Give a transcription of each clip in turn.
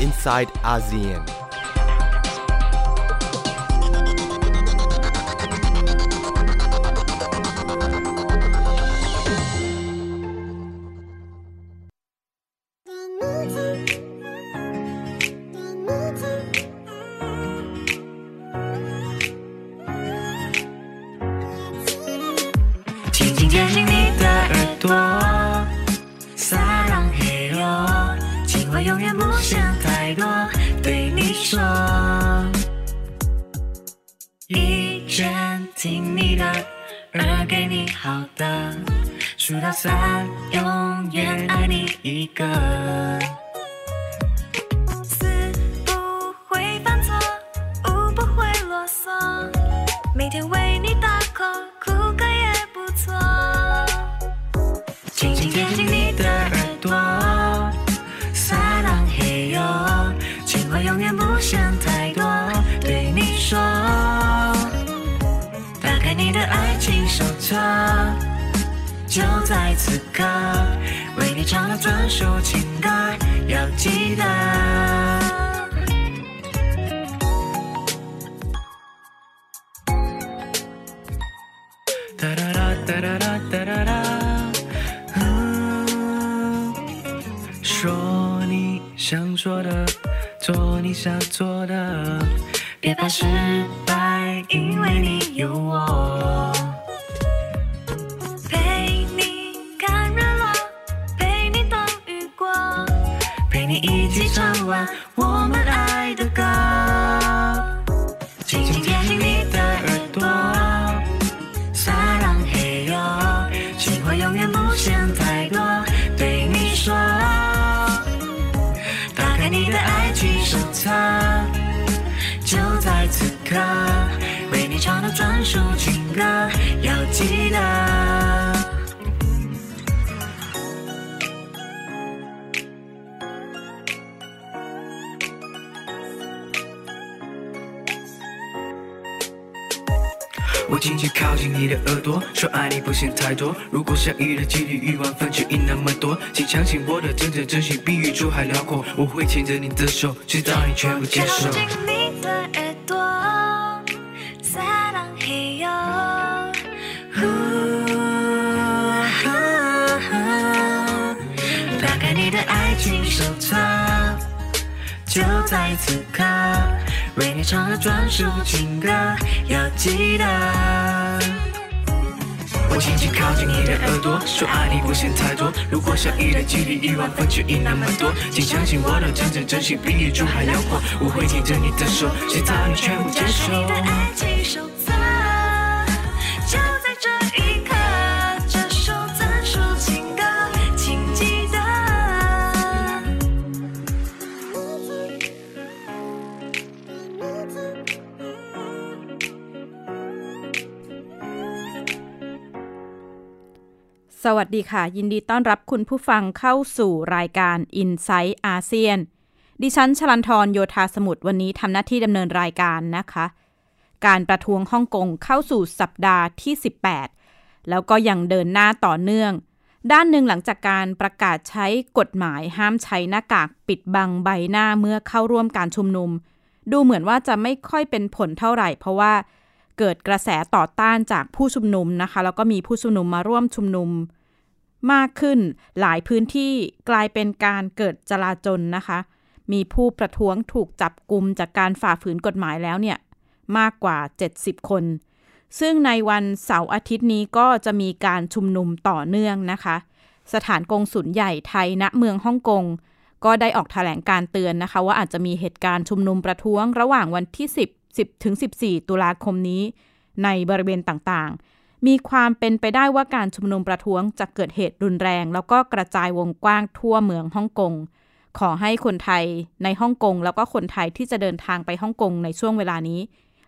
inside ASEAN. 歌，为你唱了专属情歌，要记得。哒哒哒哒哒哒哒哒哒，嗯，说你想说的，做你想做的，别怕失败，因为你有我。非常。我。轻轻靠近你的耳朵，说爱你不嫌太多。如果相遇的几率一万分之一那么多，请相信我的真诚真心比宇宙还辽阔。我会牵着你的手，直到你全部接受。靠近你的耳朵，撒浪嘿哟，呼打开你的爱情手册。就在此刻，为你唱的专属情歌，要记得。我轻轻靠近你的耳朵，说爱你不嫌太多。如果相遇的几率一万分之一那么多，请相信我的真诚真心比宇宙还辽阔。我会牵着你的手，直到你全部接受。 วัสดีค่ะ ยินดีต้อนรับคุณผู้ฟังเข้าสู่รายการ i n s i ซต์อาเซียน ดิฉันชลันทรโยธาสมุทรวันนี้ทำหน้าที่ดำเนินรายการนะคะ การประท้วงฮ่องกงเข้าสู่สัปดาห์ที่ 18 แล้วก็ยังเดินหน้าต่อเนื่อง ด้านหนึ่งหลังจากการประกาศใช้กฎหมายห้ามใช้หน้ากากปิดบังใบหน้าเมื่อเข้าร่วมการชุมนุม ดูเหมือนว่าจะไม่ค่อยเป็นผลเท่าไหร่ เพราะว่าเกิดกระแสต่อต้านจากผู้ชุมนุมนะคะ แล้วก็มีผู้ชุมนุมมาร่วมชุมนุม มากขึ้น หลายพื้นที่กลายเป็นการเกิดจลาจลนะคะ มีผู้ประท้วงถูกจับกลุมจากการฝ่าฝืนกฎหมายแล้วเนี่ยมากกว่า 70 คน ซึ่งในวันเสาร์อาทิตย์นี้ก็จะมีการชุมนุมต่อเนื่องนะคะ สถานกงสุลใหญ่ไทยณเมืองฮ่องกงก็ได้ออกแถลงการเตือนนะคะ ว่าอาจจะมีเหตุการณ์ชุมนุมประท้วงระหว่างวันที่ 10 10ถึง14 ตุลาคมนี้ ในบริเวณต่างๆ มีความเป็นไปได้ว่าการชุมนุมประท้วงจะเกิดเหตุรุนแรง แล้วก็กระจายวงกว้างทั่วเมืองฮ่องกง ขอให้คนไทยในฮ่องกงแล้วก็คนไทยที่จะเดินทางไปฮ่องกงในช่วงเวลานี้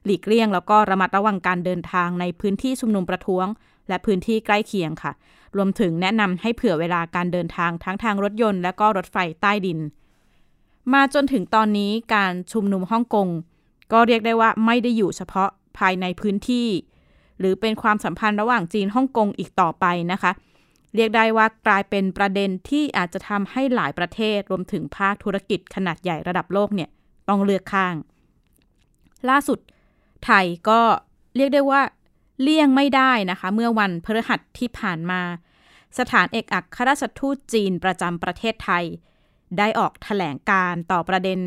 หลีกเลี่ยงแล้วก็ระมัดระวังการเดินทางในพื้นที่ชุมนุมประท้วง และพื้นที่ใกล้เคียงค่ะ รวมถึงแนะนำให้เผื่อเวลาการเดินทางทั้งทางรถยนต์ และก็รถไฟใต้ดิน มาจนถึงตอนนี้การชุมนุมฮ่องกงก็เรียกได้ว่าไม่ได้อยู่เฉพาะภายในพื้นที่ หรือเป็นความสัมพันธ์ระหว่างจีนฮ่องกงอีกต่อไปนะคะ เรียกได้ว่ากลายเป็นประเด็นที่อาจจะทำให้หลายประเทศรวมถึงภาคธุรกิจขนาดใหญ่ระดับโลกเนี่ยต้องเลือกข้าง ล่าสุดไทยก็เรียกได้ว่าเลี่ยงไม่ได้นะคะ เมื่อวันพฤหัสที่ผ่านมา สถานเอกอัครราชทูตจีนประจำประเทศไทย ได้ออกถแถลงการต่อประเด็น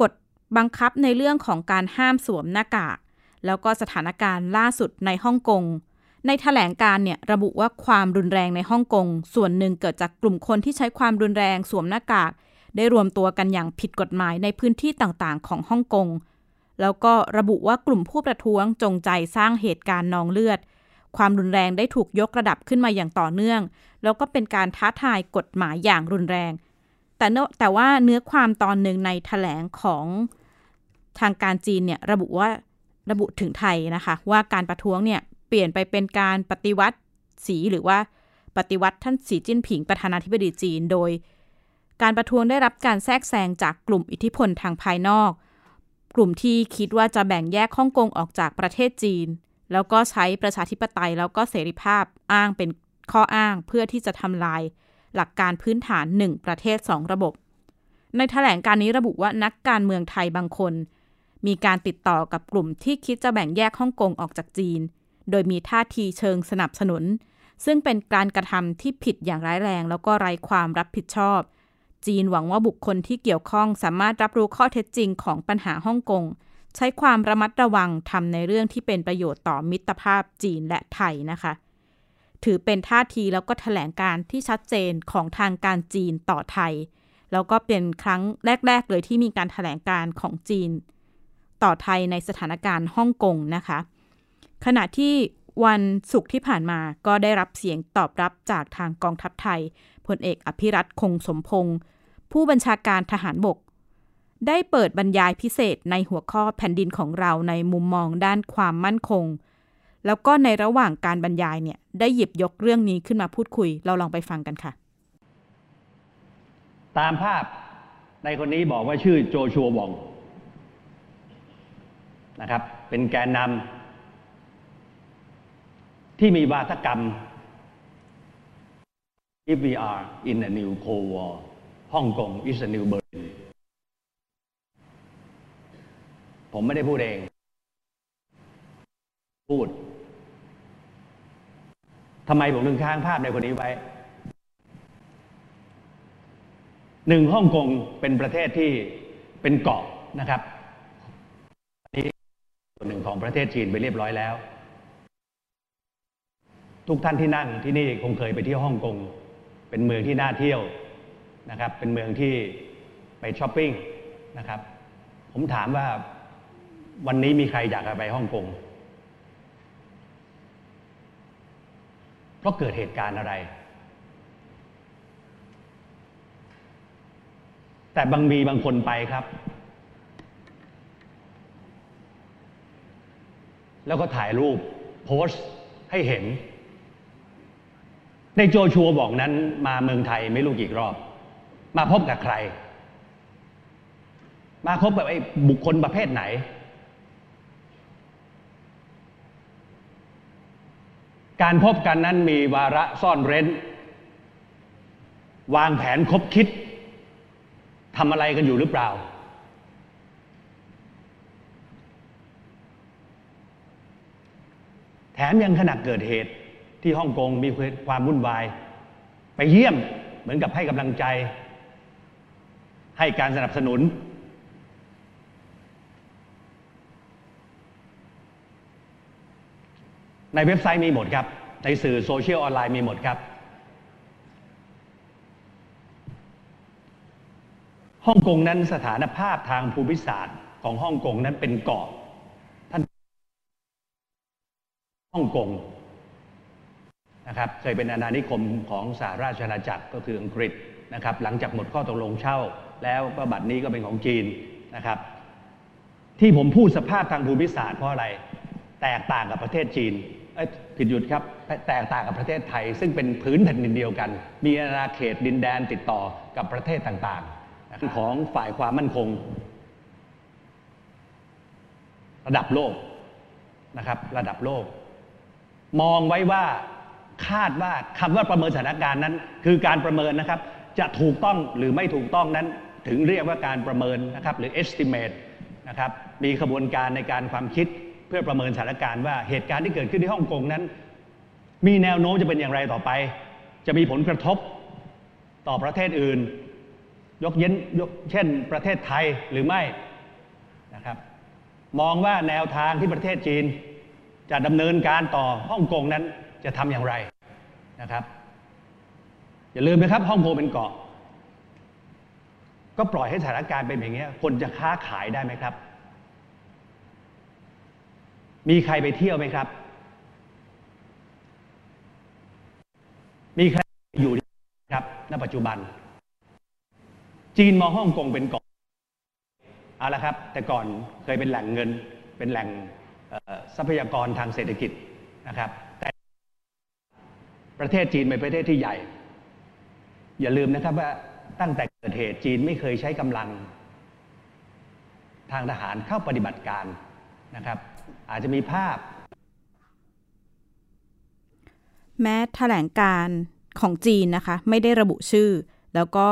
กฎบังคับในเรื่องของการห้ามสวมหน้ากาก แล้วก็สถานการณ์ล่าสุดในฮ่องกง ในถแถลงการเนี่ยระบุว่าความรุนแรงในฮ่องกง ส่วนหนึ่งเกิดจากกลุ่มคนที่ใช้ความรุนแรงสวมหน้ากาก ได้รวมตัวกันอย่างผิดกฎหมายในพื้นที่ต่างๆ ของฮ่องกง แล้วก็ระบุว่ากลุ่มผู้ประท้วงจงใจสร้างเหตุการณ์นองเลือด ความรุนแรงได้ถูกยกระดับขึ้นมาอย่างต่อเนื่อง แล้วก็เป็นการท้าทายกฎหมายอย่างรุนแรง แต่แต่ว่าเนื้อความตอนหนึ่งในถแถลงของทางการจีนเนี่ยระบุว่า ระบุถึงไทยนะคะ ว่าการประท้วงเนี่ยเปลี่ยนไปเป็นการปฏิวัติสีหรือว่าปฏิวัติท่านสีจิ้นผิงประธานาธิบดีจีน โดย การประท้วงได้รับการแทรกแซงจากกลุ่มอิทธิพลทางภายนอก กลุ่มที่คิดว่าจะแบ่งแยกฮ่องกงออกจากประเทศจีน แล้วก็ใช้ประชาธิปไตยแล้วก็เสรีภาพอ้างเป็นข้ออ้างเพื่อที่จะทำลายหลักการพื้นฐาน 1 ประเทศ 2 ระบบ ในแถลงการนี้ระบุว่านักการเมืองไทยบางคน มีการติดต่อกับกลุ่มที่คิดจะแบ่งแยกฮ่องกงออกจากจีน โดยมีท่าทีเชิงสนับสนุน ซึ่งเป็นการกระทำที่ผิดอย่างร้ายแรง แล้วก็ไร้ความรับผิดชอบ จีนหวังว่าบุคคลที่เกี่ยวข้องสามารถรับรู้ข้อเท็จจริงของปัญหาฮ่องกงใช้ความระมัดระวังทำในเรื่องที่เป็นประโยชน์ต่อมิตรภาพจีนและไทยนะคะ ถือเป็นท่าทีแล้วก็ถแถลงการที่ชัดเจนของทางการจีนต่อไทย แล้วก็เป็นครั้งแรก ๆ เลยที่มีการถแถลงการของจีน ต่อไทยในสถานการณ์ฮ่องกงนะคะ ขณะที่วันศุกร์ที่ผ่านมาก็ได้รับเสียงตอบรับจากทางกองทัพไทยพลเอกอภิรัตคงสมพงศ์ผู้บัญชาการทหารบก ได้เปิดบรรยายพิเศษในหัวข้อแผ่นดินของเราในมุมมองด้านความมั่นคง แล้วก็ในระหว่างการบรรยายเนี่ย ได้หยิบยกเรื่องนี้ขึ้นมาพูดคุย เราลองไปฟังกันค่ะ ตามภาพในคนนี้บอกว่าชื่อโจชัววอง นะครับ เป็นแกนนำที่มีวาทกรรม if we are in a new cold war ฮ่องกง is a new Berlin ผมไม่ได้พูดเอง พูดทำไมผมถึงค้างภาพในคนนี้ไว้หนึ่งฮ่องกงเป็นประเทศที่เป็นเกาะนะครับ หนึ่งของประเทศจีนไปเรียบร้อยแล้ว ทุกท่านที่นั่งที่นี่คงเคยไปเที่ยวฮ่องกงเป็นเมืองที่น่าเที่ยวนะครับ เป็นเมืองที่ไปช้อปปิ้งนะครับ ผมถามว่าวันนี้มีใครอยากไปฮ่องกงเพราะเกิดเหตุการณ์อะไร แต่บางมีบางคนไปครับ แล้วก็ถ่ายรูปโพสต์ให้เห็น ในโจชัวบอกนั้นมาเมืองไทยไม่รู้กี่รอบ มาพบกับใคร มาพบกับไอ้บุคคลประเภทไหน การพบกันนั้นมีวาระซ่อนเร้น วางแผนคบคิดทำอะไรกันอยู่หรือเปล่า แถมยังขณะเกิดเหตุที่ฮ่องกงมีความวุ่นวาย ไปเยี่ยมเหมือนกับให้กำลังใจ ให้การสนับสนุน ในเว็บไซต์มีหมดครับ ในสื่อโซเชียลออนไลน์มีหมดครับฮ่องกงนั้นสถานภาพทางภูมิศาสตร์ของฮ่องกงนั้นเป็นเกาะท่าน ฮ่องกงนะครับเคยเป็นอาณานิคมของสหราชอาณาจักรก็คืออังกฤษนะครับหลังจากหมดข้อตกลงเช่า แล้วก็บัตรนี้ก็เป็นของจีนนะครับ ที่ผมพูดสภาพทางภูมิศาสตร์เพราะอะไร แตกต่างกับประเทศจีนผิดหยุดครับแตกต่างกับประเทศไทย ซึ่งเป็นพื้นแผ่นดินเดียวกัน มีอาณาเขตดินแดนติดต่อกับประเทศต่างๆ ของฝ่ายความมั่นคง ระดับโลกนะครับระดับโลก มองไว้ว่าคาดว่าคำว่าประเมินสถานการณ์นั้น คือการประเมินนะครับ จะถูกต้องหรือไม่ถูกต้องนั้น ถึงเรียกว่าการประเมินนะครับหรือ estimate นะครับมีขบวนการในการความคิดเพื่อประเมินสถานการณ์ว่าเหตุการณ์ที่เกิดขึ้นที่ฮ่องกงนั้น มีแนวโน้มจะเป็นอย่างไรต่อไป จะมีผลกระทบต่อประเทศอื่น ยกเย็นยกเช่น ประเทศไทยหรือไม่นะครับมองว่าแนวทางที่ประเทศจีน จะดำเนินการต่อฮ่องกงนั้นจะทำอย่างไรนะครับ อย่าลืมนะครับฮ่องกงเป็นเกาะ ก็ปล่อยให้สถานการณ์เป็นอย่างนี้ยคนจะค้าขายได้ไหมครับ มีใครไปเที่ยวไหมครับ มีใครอยู่ครับณปัจจุบัน จีนมองฮ่องกงเป็นเกาะเอาละครับ แต่ก่อนเคยเป็นแหล่งเงินเป็นแหล่ง ทรัพยากรทางเศรษฐกิจนะครับ แต่ประเทศจีนเป็นประเทศที่ใหญ่ อย่าลืมนะครับว่าตั้งแต่เกิดเหตุจีนไม่เคยใช้กำลัง ทางทหารเข้าปฏิบัติการนะครับ อาจจะมีภาพ แม้แถลงการของจีนนะคะ ไม่ได้ระบุชื่อ แล้วก็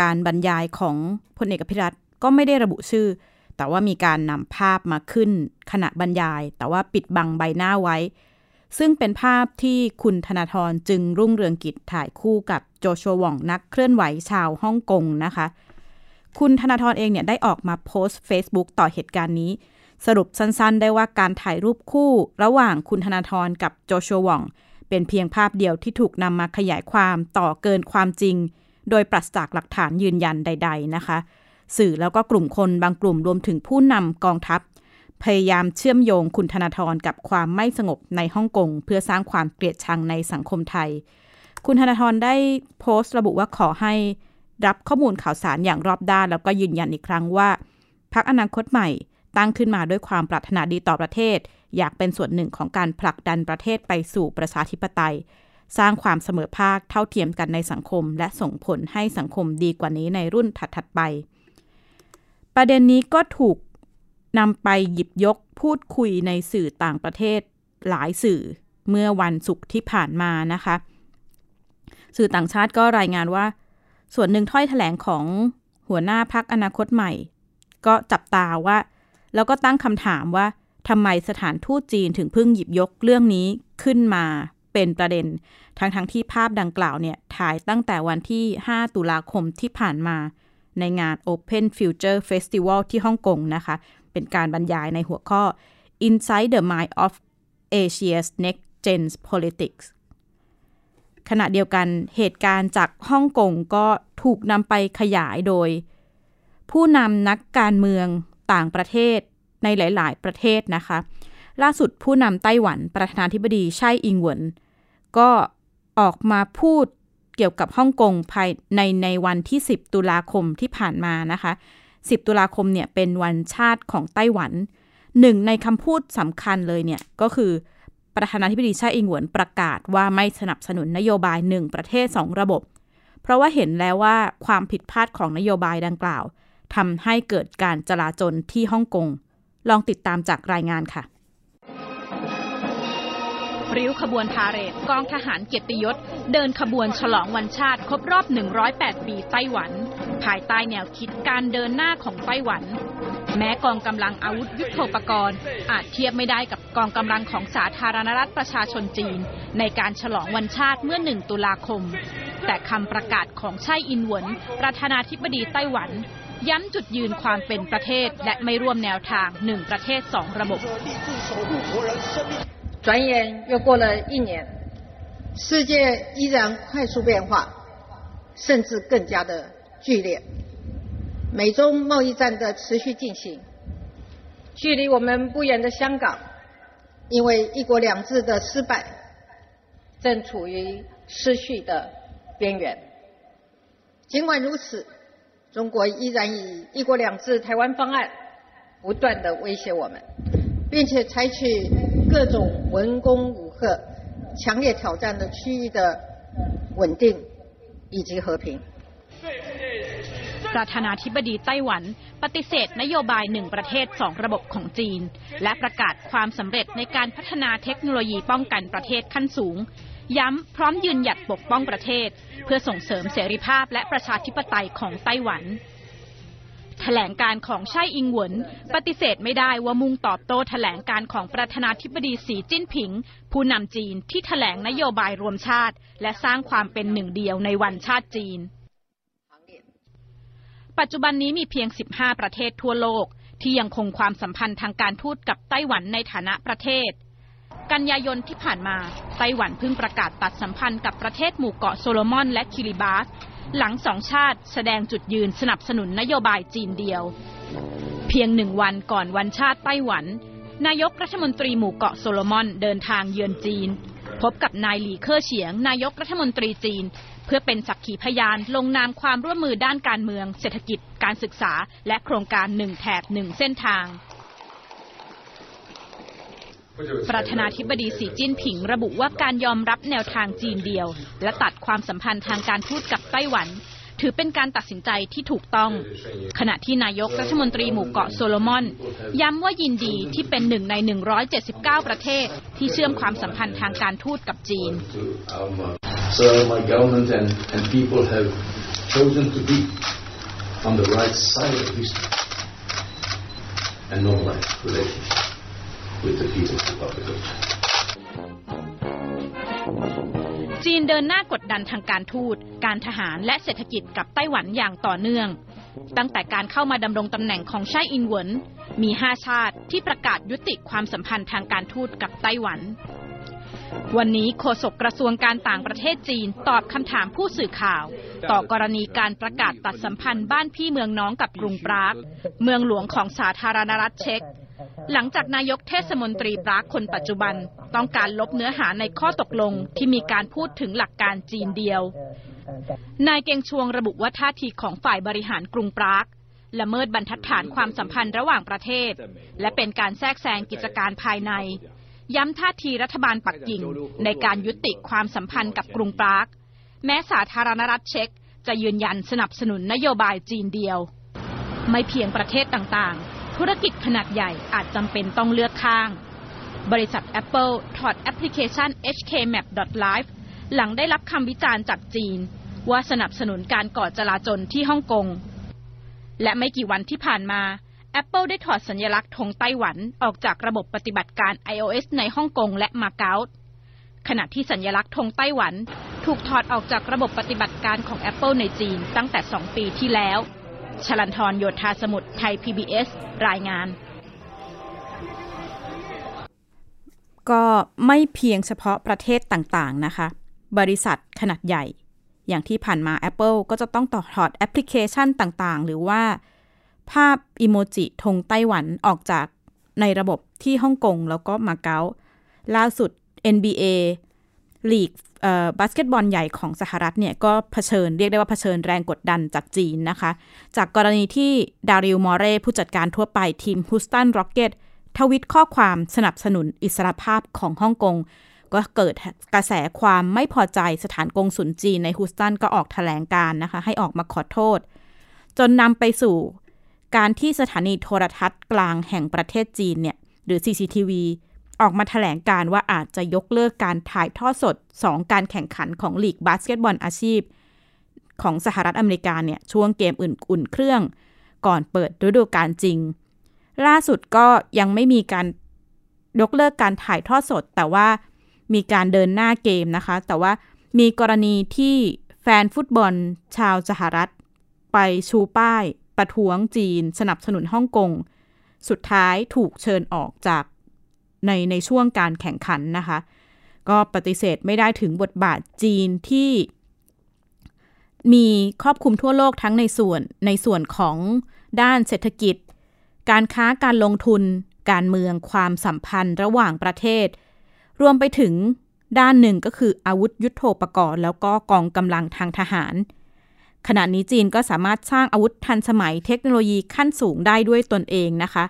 การบรรยายของพลเอกอภิรัตก็ไม่ได้ระบุชื่อ แต่ว่ามีการนำภาพมาขึ้นขณะบรรยาย แต่ว่าปิดบังใบหน้าไว้ ซึ่งเป็นภาพที่คุณธนาธรจึงรุ่งเรืองกิจถ่ายคู่กับโจชัวหว่องนักเคลื่อนไหวชาวฮ่องกงนะคะ คุณธนาธรเองเนี่ยได้ออกมาโพสต์ Facebook ต่อเหตุการณ์นี้ สรุปสั้นๆ ได้ว่าการถ่ายรูปคู่ ระหว่างคุณธนาธรกับโจชัวหว่อง เป็นเพียงภาพเดียวที่ถูกนำมาขยายความต่อเกินความจริง โดยปราศจากหลักฐานยืนยันใด ๆ นะคะ สื่อแล้วก็กลุ่มคนบางกลุ่มรวมถึงผู้นำกองทัพ พยายามเชื่อมโยงคุณธนาธรกับความไม่สงบในฮ่องกง เพื่อสร้างความเกลียดชังในสังคมไทย คุณธนาธรได้โพสต์ระบุว่าขอให้รับข้อมูลข่าวสารอย่างรอบด้าน แล้วก็ยืนยันอีกครั้งว่าพรรคอนาคตใหม่ตั้งขึ้นมาด้วยความปรารถนาดีต่อประเทศ อยากเป็นส่วนหนึ่งของการผลักดันประเทศไปสู่ประชาธิปไตย สร้างความเสมอภาคเท่าเทียมกันในสังคม และส่งผลให้สังคมดีกว่านี้ในรุ่นถัดๆไป ประเด็นนี้ก็ถูกนำไปหยิบยกพูดคุยในสื่อต่างประเทศหลายสื่อเมื่อวันศุกร์ที่ผ่านมานะคะ สื่อต่างชาติก็รายงานว่า ส่วนหนึ่งถ้อยแถลงของหัวหน้าพักอนาคตใหม่ ก็จับตาว่า แล้วก็ตั้งคำถามว่าทำไมสถานทูตจีนถึงเพิ่งหยิบยกเรื่องนี้ขึ้นมาเป็นประเด็น ทั้งทั้งๆที่ภาพดังกล่าวเนี่ยถ่ายตั้งแต่วันที่ 5 ตุลาคมที่ผ่านมา ในงาน Open Future Festival ที่ฮ่องกงนะคะ เป็นการบรรยายในหัวข้อ Inside the Mind of Asia's Next Gen Politics ขณะเดียวกันเหตุการณ์จากฮ่องกงก็ถูกนำไปขยายโดย ผู้นำนักการเมืองต่างประเทศในหลาย ๆ ประเทศนะคะ ล่าสุดผู้นำไต้หวันประธานาธิบดีไช่อิงเหวินก็ออกมาพูด เกี่ยวกับฮ่องกงภายในในวันที่ 10 ตุลาคมที่ผ่านมานะคะ 10 ตุลาคมเนี่ยเป็นวันชาติของไต้หวันหนึ่งในคำพูดสำคัญเลยเนี่ยก็คือประธานาธิบดีช่อิงเหวินประกาศว่าไม่สนับสนุนนโยบายหนึ่งประเทศสองระบบ เพราะว่าเห็นแล้วว่าความผิดพลาดของนโยบายดังกล่าวทำให้เกิดการจลาจลที่ฮ่องกง ลองติดตามจากรายงานค่ะ ริ้วขบวนพาเหรดกองทหารเกียรติยศ เดินขบวนฉลองวันชาติครบรอบ 108 ปีไต้หวัน ภายใต้แนวคิดการเดินหน้าของไต้หวัน แม้กองกำลังอาวุธยุทโธปกรณ์ อาจเทียบไม่ได้กับกองกำลังของสาธารณรัฐประชาชนจีน ในการฉลองวันชาติเมื่อ 1 ตุลาคม แต่คำประกาศของไช่อินหวนประธานาธิบดีไต้หวันย้ำจุดยืนความเป็นประเทศและไม่ร่วมแนวทางหนึ่งประเทศสองระบบ 转眼又过了一年，世界依然快速变化，甚至更加的剧烈。美中贸易战的持续进行，距离我们不远的香港，因为“一国两制”的失败，正处于失序的边缘。尽管如此，中国依然以“一国两制”台湾方案不断的威胁我们，并且采取各种文攻武吓、强烈挑战的区域的稳定以及和平。 ประธานาธิบดีไต้หวัน ปฏิเสธนโยบายหนึ่งประเทศสองระบบของจีน และประกาศความสำเร็จในการพัฒนาเทคโนโลยีป้องกันประเทศขั้นสูง ย้ำพร้อมยืนหยัดปกป้องประเทศ เพื่อส่งเสริมเสรีภาพและประชาธิปไตยของไต้หวัน แถลงการของไช่อิงหวนปฏิเสธไม่ได้ว่ามุ่งตอบโต้แถลงการของประธานาธิบดีสีจิ้นผิง ผู้นำจีนที่แถลงนโยบายรวมชาติ และสร้างความเป็นหนึ่งเดียวในวันชาติจีน ปัจจุบันนี้มีเพียง 15 ประเทศทั่วโลก ที่ยังคงความสัมพันธ์ทางการทูตกับไต้หวันในฐานะประเทศ กันยายนที่ผ่านมา ไต้หวันเพิ่งประกาศตัดสัมพันธ์กับประเทศหมู่เกาะโซโลมอนและคิริบาส หลังสองชาติแสดงจุดยืนสนับสนุนนโยบายจีนเดียว เพียงหนึ่งวันก่อนวันชาติไต้หวัน นายกรัฐมนตรีหมู่เกาะโซโลมอนเดินทางเยือนจีน พบกับนายหลีเค่อเฉียง นายกรัฐมนตรีจีน เพื่อเป็นสักขีพยานลงนามความร่วมมือด้านการเมือง เศรษฐกิจ การศึกษา และโครงการหนึ่งแถบหนึ่งเส้นทาง ประธานาธิบดีสีจิ้นผิงระบุว่าการยอมรับแนวทางจีนเดียว และตัดความสัมพันธ์ทางการทูตกับไต้หวัน ถือเป็นการตัดสินใจที่ถูกต้อง ขณะที่นายกรัฐมนตรีหมู่เกาะโซโลมอน ย้ำว่ายินดีที่เป็นหนึ่งใน 179 ประเทศ ที่เชื่อมความสัมพันธ์ทางการทูตกับจีน So my government and, and people have chosen to be on the right side of history and normalize relations with the People's Republic of China. จีนเดินหน้ากดดันทางการทูต การทหารและเศรษฐกิจกับไต้หวันอย่างต่อเนื่อง ตั้งแต่การเข้ามาดำรงตำแหน่งของไช่อินเหวินมีห้าชาติที่ประกาศยุติความสัมพันธ์ทางการทูตกับไต้หวัน วันนี้โฆษกกระทรวงการต่างประเทศจีนตอบคำถามผู้สื่อข่าว ต่อกรณีการประกาศตัดสัมพันธ์บ้านพี่เมืองน้องกับกรุงปราก เมืองหลวงของสาธารณรัฐเช็ก หลังจากนายกเทศมนตรีปรากคนปัจจุบันต้องการลบเนื้อหาในข้อตกลงที่มีการพูดถึงหลักการจีนเดียว นายเกงชวงระบุว่าท่าทีของฝ่ายบริหารกรุงปรากละเมิดบรรทัดฐานความสัมพันธ์ระหว่างประเทศ และเป็นการแทรกแซงกิจการภายใน ย้ำท่าทีรัฐบาลปักกิ่งในการยุติความสัมพันธ์กับกรุงปราก แม้สาธารณรัฐเช็กจะยืนยันสนับสนุนนโยบายจีนเดียว ไม่เพียงประเทศต่างๆ ธุรกิจขนาดใหญ่อาจจำเป็นต้องเลือกข้าง บริษัท Apple ถอดแอปพลิเคชัน HKMap.live หลังได้รับคำวิจารณ์จากจีน ว่าสนับสนุนการก่อจลาจลที่ฮ่องกง และไม่กี่วันที่ผ่านมา Apple ได้ถอดสัญลักษณ์ธงไต้หวันออกจากระบบปฏิบัติการ iOS ในฮ่องกงและมาเก๊าขณะที่สัญลักษณ์ธงไต้หวัน ถูกถอดออกจากระบบปฏิบัติการของ Apple ในจีนตั้งแต่ 2 ปีที่แล้ว ชลันทรโยธาสมุทรไทย PBS รายงาน ก็ไม่เพียงเฉพาะประเทศต่างๆนะคะ บริษัทขนาดใหญ่ อย่างที่ผ่านมา Apple ก็จะต้องต่อถอดแอปพลิเคชันต่างๆ หรือว่า ภาพอิโมจิธงไต้หวันออกจากในระบบที่ฮ่องกงแล้วก็มาเก๊าล่าสุด NBA ลีก บาสเกตบอลใหญ่ของสหรัฐเนี่ยก็เผชิญเรียกได้ว่าเผชิญแรงกดดันจากจีนนะคะ จากกรณีที่ Daryl Morey ผู้จัดการทั่วไปทีมฮูสตันร็อกเก็ตทวิตข้อความสนับสนุนอิสรภาพของฮ่องกงก็เกิดกระแสความไม่พอใจสถานกงสุลจีนในฮูสตันก็ออกแถลงการณ์นะคะ ให้ออกมาขอโทษ จนนำไปสู่การที่สถานีโทรทัศน์กลางแห่งประเทศจีนเนี่ยหรือ CCTV ออกมาแถลงการณ์ว่าอาจจะยกเลิกการถ่ายทอดสด 2 การแข่งขันของลีกบาสเกตบอลอาชีพ ของสหรัฐอเมริกาเนี่ยช่วงเกมอุ่นๆเครื่อง ก่อนเปิดฤดูกาลจริง ล่าสุดก็ยังไม่มีการยกเลิกการถ่ายทอดสด แต่ว่ามีการเดินหน้าเกมนะคะ แต่ว่ามีกรณีที่แฟนฟุตบอลชาวสหรัฐ ไปชูป้าย ประท้วงจีน สนับสนุนฮ่องกง สุดท้ายถูกเชิญออกจาก ในในช่วงการแข่งขันนะคะ ก็ปฏิเสธไม่ได้ถึงบทบาทจีนที่มีครอบคลุมทั่วโลกทั้งในส่วนในส่วนของด้านเศรษฐกิจ การค้าการลงทุน การเมืองความสัมพันธ์ระหว่างประเทศ รวมไปถึงด้านหนึ่งก็คืออาวุธยุโทโธปกรณ์แล้วก็กองกำลังทางทหาร ขณะนี้จีนก็สามารถสร้างอาวุธทันสมัยเทคโนโลยีขั้นสูงได้ด้วยตนเองนะคะ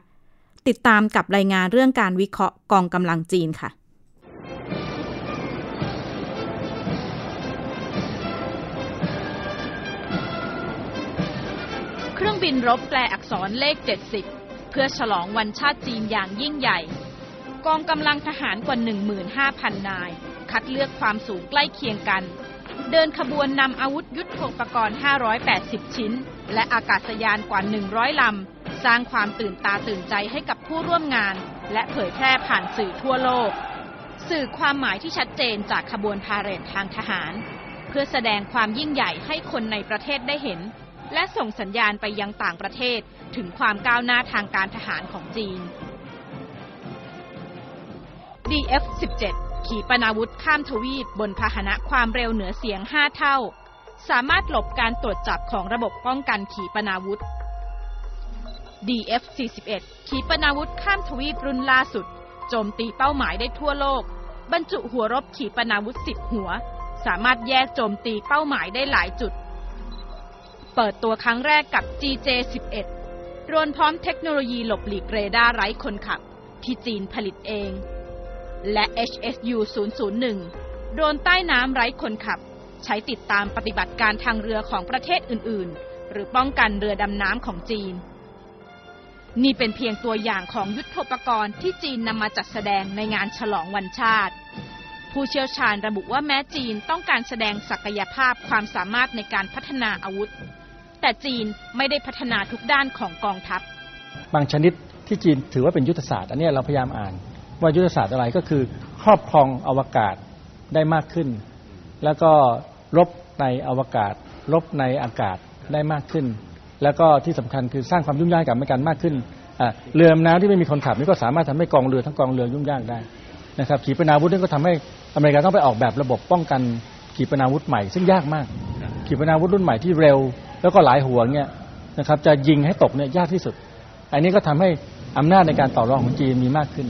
ติดตามกับรายงานเรื่องการวิเคราะห์กองกำลังจีนค่ะเครื่องบินรบแปลอักษรเลข 70 เพื่อฉลองวันชาติจีนอย่างยิ่งใหญ่ กองกำลังทหารกว่า 15,000 นาย คัดเลือกความสูงใกล้เคียงกัน เดินขบวนนำอาวุธยุทโธปกรณ์ 580 ชิ้น และอากาศยานกว่า 100 ลำ สร้างความตื่นตาตื่นใจให้กับผู้ร่วมงาน และเผยแพร่ผ่านสื่อทั่วโลก สื่อความหมายที่ชัดเจนจากขบวนพาเหรดทางทหาร เพื่อแสดงความยิ่งใหญ่ให้คนในประเทศได้เห็น และส่งสัญญาณไปยังต่างประเทศถึงความก้าวหน้าทางการทหารของจีน DF-17 ขีปนาวุธข้ามทวีปบนพาหนะความเร็วเหนือเสียง 5 เท่า สามารถหลบการตรวจจับของระบบป้องกันขีปนาวุธ DF-41 ขีปนาวุธข้ามทวีปรุ่นล่าสุด โจมตีเป้าหมายได้ทั่วโลก บรรจุหัวรบขีปนาวุธ 10 หัว สามารถแยกโจมตีเป้าหมายได้หลายจุด เปิดตัวครั้งแรกกับ GJ-11 โดรนพร้อมเทคโนโลยีหลบหลีกเรดาร์ไร้คนขับ ที่จีนผลิตเอง และ HSU 001 โดนใต้น้ำไร้คนขับ ใช้ติดตามปฏิบัติการทางเรือของประเทศอื่น ๆ หรือป้องกันเรือดำน้ำของจีน นี่เป็นเพียงตัวอย่างของยุทธปกรณ์ที่จีนนำมาจัดแสดงในงานฉลองวันชาติ ผู้เชี่ยวชาญระบุว่าแม้จีนต้องการแสดงศักยภาพความสามารถในการพัฒนาอาวุธ แต่จีนไม่ได้พัฒนาทุกด้านของกองทัพ บางชนิดที่จีนถือว่าเป็นยุทธศาสตร์ อันนี้เราพยายามอ่าน ว่ายุทธศาสตร์อะไรก็คือ ครอบครองอวกาศได้มากขึ้น แล้วก็รบในอวกาศ รบในอากาศได้มากขึ้น แล้วก็ที่สำคัญคือสร้างความยุ่งยากกับเมกันมากขึ้นเรือดำน้ำที่ไม่มีคนขับนี่ก็สามารถทำให้กองเรือทั้งกองเรือยุ่งยากได้นะครับขีปนาวุธนี่ก็ทำให้อเมริกาต้องไปออกแบบระบบป้องกันขีปนาวุธใหม่ ซึ่งยากมาก ขีปนาวุธรุ่นใหม่ที่เร็ว แล้วก็หลายหัวเนี่ยนะครับจะยิงให้ตกเนี่ยยากที่สุด อันนี้ก็ทำให้อำนาจในการต่อรองของจีนมีมากขึ้น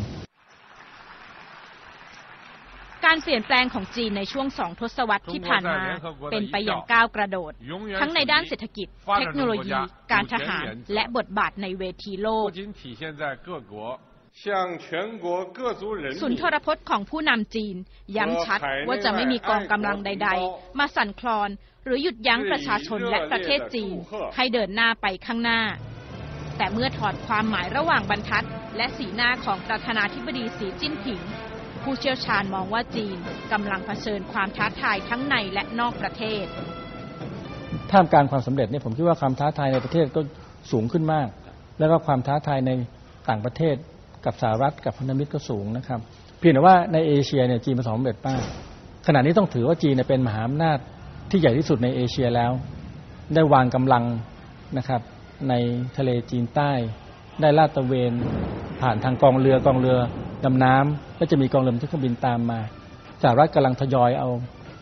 การเปลี่ยนแปลงของจีนในช่วงสองทศวรรษที่ผ่านมา เป็นไปอย่างก้าวกระโดด ทั้งในด้านเศรษฐกิจ เทคโนโลยี การทหาร และบทบาทในเวทีโลกสุนทรพจน์ของผู้นำจีน ย้ำชัดว่าจะไม่มีกองกำลังใด ๆ มาสั่นคลอน หรือหยุดยั้งประชาชนและประเทศจีน ให้เดินหน้าไปข้างหน้า แต่เมื่อถอดความหมายระหว่างบรรทัด และสีหน้าของประธานาธิบดีสีจิ้นผิง ผู้เชี่ยวชาญมองว่าจีนกำลังเผชิญความท้าทายทั้งในและนอกประเทศ ท่ามกลางความสำเร็จเนี่ยผมคิดว่าความท้าทายในประเทศก็สูงขึ้นมาก แล้วก็ความท้าทายในต่างประเทศกับสหรัฐกับพันธมิตรก็สูงนะครับ เพียงแต่ว่าในเอเชียเนี่ยจีนประสบความสำเร็จมากขณะนี้ต้องถือว่าจีนเนี่ยเป็นมหาอำนาจที่ใหญ่ที่สุดในเอเชียแล้ว ได้วางกำลังนะครับ ในทะเลจีนใต้ ได้ลาดตระเวน ผ่านทางกองเรือกองเรือ ดำน้ำและจะมีกองเรือที่เครื่องบินตามมาสหรัฐกำลังทยอยเอา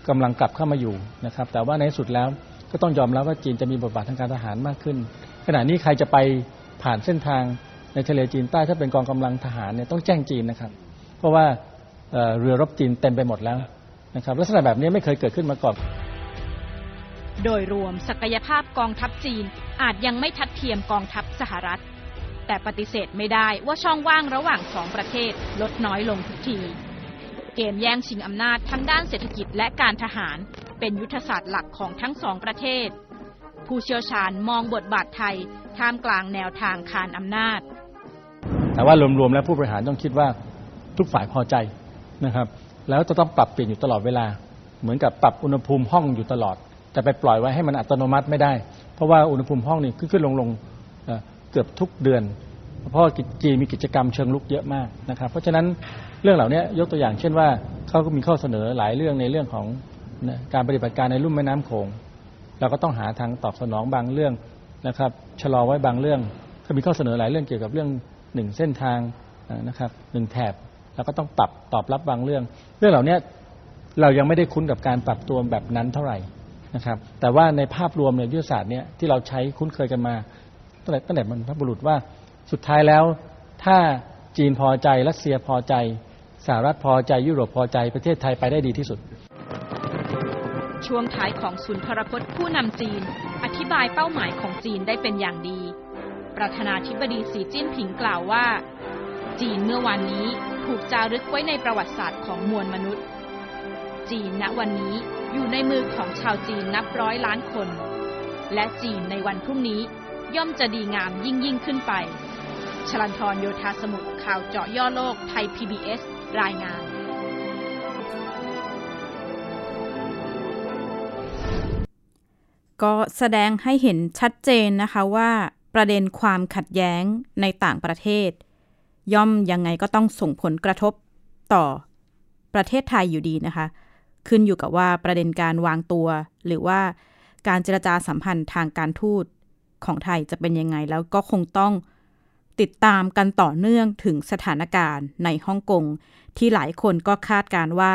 กำลังกลับเข้ามาอยู่นะครับ แต่ว่าในที่สุดแล้วก็ต้องยอมรับว่าจีนจะมีบทบาททางการทหารมากขึ้น ขณะนี้ใครจะไปผ่านเส้นทางในทะเลจีนใต้ถ้าเป็นกองกำลังทหารเนี่ยต้องแจ้งจีนนะครับ เพราะว่าเเรือรบจีนเต็มไปหมดแล้วนะครับลักษณะแบบนี้ไม่เคยเกิดขึ้นมาก่อน โดยรวมศักยภาพกองทัพจีนอาจยังไม่ทัดเทียมกองทัพสหรัฐ แต่ปฏิเสธไม่ได้ว่าช่องว่างระหว่างสองประเทศลดน้อยลงทุกที เกมแย่งชิงอำนาจทั้งด้านเศรษฐกิจและการทหาร เป็นยุทธศาสตร์หลักของทั้งสองประเทศ ผู้เชี่ยวชาญมองบทบาทไทยท่ามกลางแนวทางคานอำนาจ แต่ว่ารวมๆแล้วผู้บริหารต้องคิดว่าทุกฝ่ายพอใจนะครับ แล้วจะต้องปรับเปลี่ยนอยู่ตลอดเวลา เหมือนกับปรับอุณหภูมิห้องอยู่ตลอดจะไปปล่อยไว้ให้มันอัตโนมัติไม่ได้ เพราะว่าอุณหภูมิห้องนี่ขึ้นขึ้นลงลงๆ เกือบทุกเดือน เพราะจีนมีกิจกรรมเชิงลุกเยอะมากนะครับ เพราะฉะนั้นเรื่องเหล่านี้ยกตัวอย่างเช่นว่าเขาก็มีข้อเสนอหลายเรื่องในเรื่องของการปฏิบัติการในลุ่มแม่น้ำโขงเราก็ต้องหาทางตอบสนองบางเรื่องนะครับชะลอไว้บางเรื่องก็มีข้อเสนอหลายเรื่องเกี่ยวกับเรื่องหนึ่งเส้นทางนะครับหนึ่งแถบเราก็ต้องปรับตอบรับบางเรื่อง เรื่องเหล่านี้เรายังไม่ได้คุ้นกับการปรับตัวแบบนั้นเท่าไหร่นะครับ แต่ว่าในภาพรวมในยุทธศาสตร์เนี่ยที่เราใช้คุ้นเคยกันมา ตั้งแต่ตั้งแต่บรรพบุรุษว่าสุดท้ายแล้ว ถ้าจีนพอใจรัสเซียพอใจสหรัฐพอใจยุโรปพอใจประเทศไทยไปได้ดีที่สุด ช่วงท้ายของสุนทรพจน์ผู้นำจีน อธิบายเป้าหมายของจีนได้เป็นอย่างดี ประธานาธิบดีสีจิ้นผิงกล่าวว่า จีนเมื่อวานนี้ถูกจารึกไว้ในประวัติศาสตร์ของมวลมนุษย์ จีนณวันนี้อยู่ในมือของชาวจีนนับร้อยล้านคน และจีนในวันพรุ่งนี้ ย่อมจะดีงามยิ่งยิ่งขึ้นไป ชลันทรโยธาสมุทรข่าวเจาะย่อโลกไทย PBS รายงานก็แสดงให้เห็นชัดเจนนะคะว่า ประเด็นความขัดแย้งในต่างประเทศ ย่อมยังไงก็ต้องส่งผลกระทบต่อประเทศไทยอยู่ดีนะคะ ขึ้นอยู่กับว่าประเด็นการวางตัว หรือว่าการเจรจาสัมพันธ์ทางการทูต ของไทยจะเป็นยังไงแล้วก็คงต้องติดตามกันต่อเนื่องถึงสถานการณ์ในฮ่องกงที่หลายคนก็คาดการว่า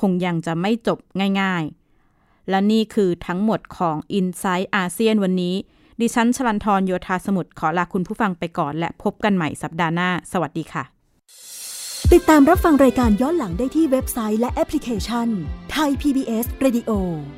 คงยังจะไม่จบง่ายๆ และนี่คือทั้งหมดของ i n s i ซต์อาเซียนวันนี้ ดิฉันชลันทรโยธาสมุทรขอลาคุณผู้ฟังไปก่อน และพบกันใหม่สัปดาห์หน้า สวัสดีค่ะ ติดตามรับฟังรายการย้อนหลังได้ที่เว็บไซต์และแอปพลิเคชันไทย PBS Radio ไ